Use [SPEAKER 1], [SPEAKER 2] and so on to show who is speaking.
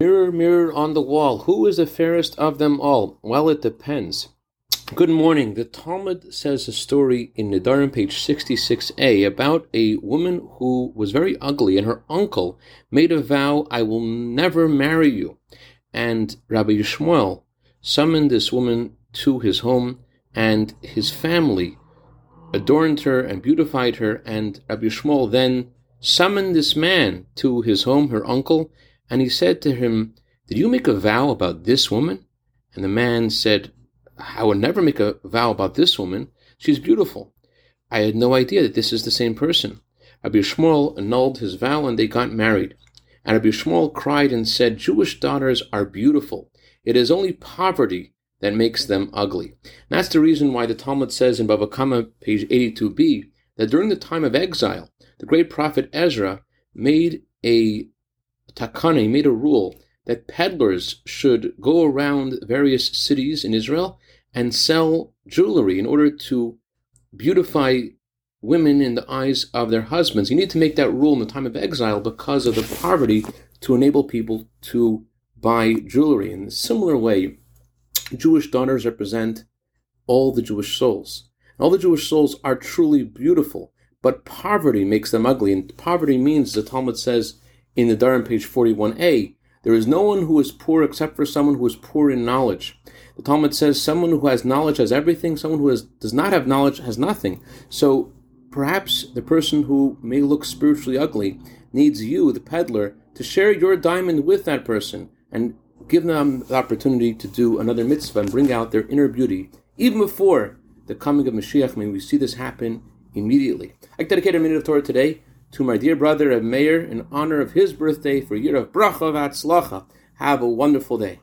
[SPEAKER 1] Mirror, mirror on the wall, who is the fairest of them all? Well, it depends. Good morning. The Talmud says a story in Nedarim, page 66a, about a woman who was very ugly, and her uncle made a vow, I will never marry you. And Rabbi Yishmael summoned this woman to his home, and his family adorned her and beautified her, and Rabbi Yishmael then summoned this man to his home, her uncle, and he said to him, Did you make a vow about this woman? And the man said, I would never make a vow about this woman. She's beautiful. I had no idea that this is the same person. Rabbi Yishmael annulled his vow and they got married. And Rabbi Yishmael cried and said, Jewish daughters are beautiful. It is only poverty that makes them ugly. And that's the reason why the Talmud says in Bava Kama, page 82b, that during the time of exile, the great prophet Ezra made a takane made a rule that peddlers should go around various cities in Israel and sell jewelry in order to beautify women in the eyes of their husbands. You need to make that rule in the time of exile because of the poverty to enable people to buy jewelry. In a similar way, Jewish daughters represent all the Jewish souls. All the Jewish souls are truly beautiful, but poverty makes them ugly. And poverty means, the Talmud says, in Nedarim, page 41a, there is no one who is poor except for someone who is poor in knowledge. The Talmud says someone who has knowledge has everything, someone who has, does not have knowledge has nothing. So perhaps the person who may look spiritually ugly needs you, the peddler, to share your diamond with that person and give them the opportunity to do another mitzvah and bring out their inner beauty, even before the coming of Mashiach. May we see this happen immediately. I dedicate a minute of Torah today to my dear brother Reb Meir in honor of his birthday for year of bracha v'atzlacha. Have a wonderful day.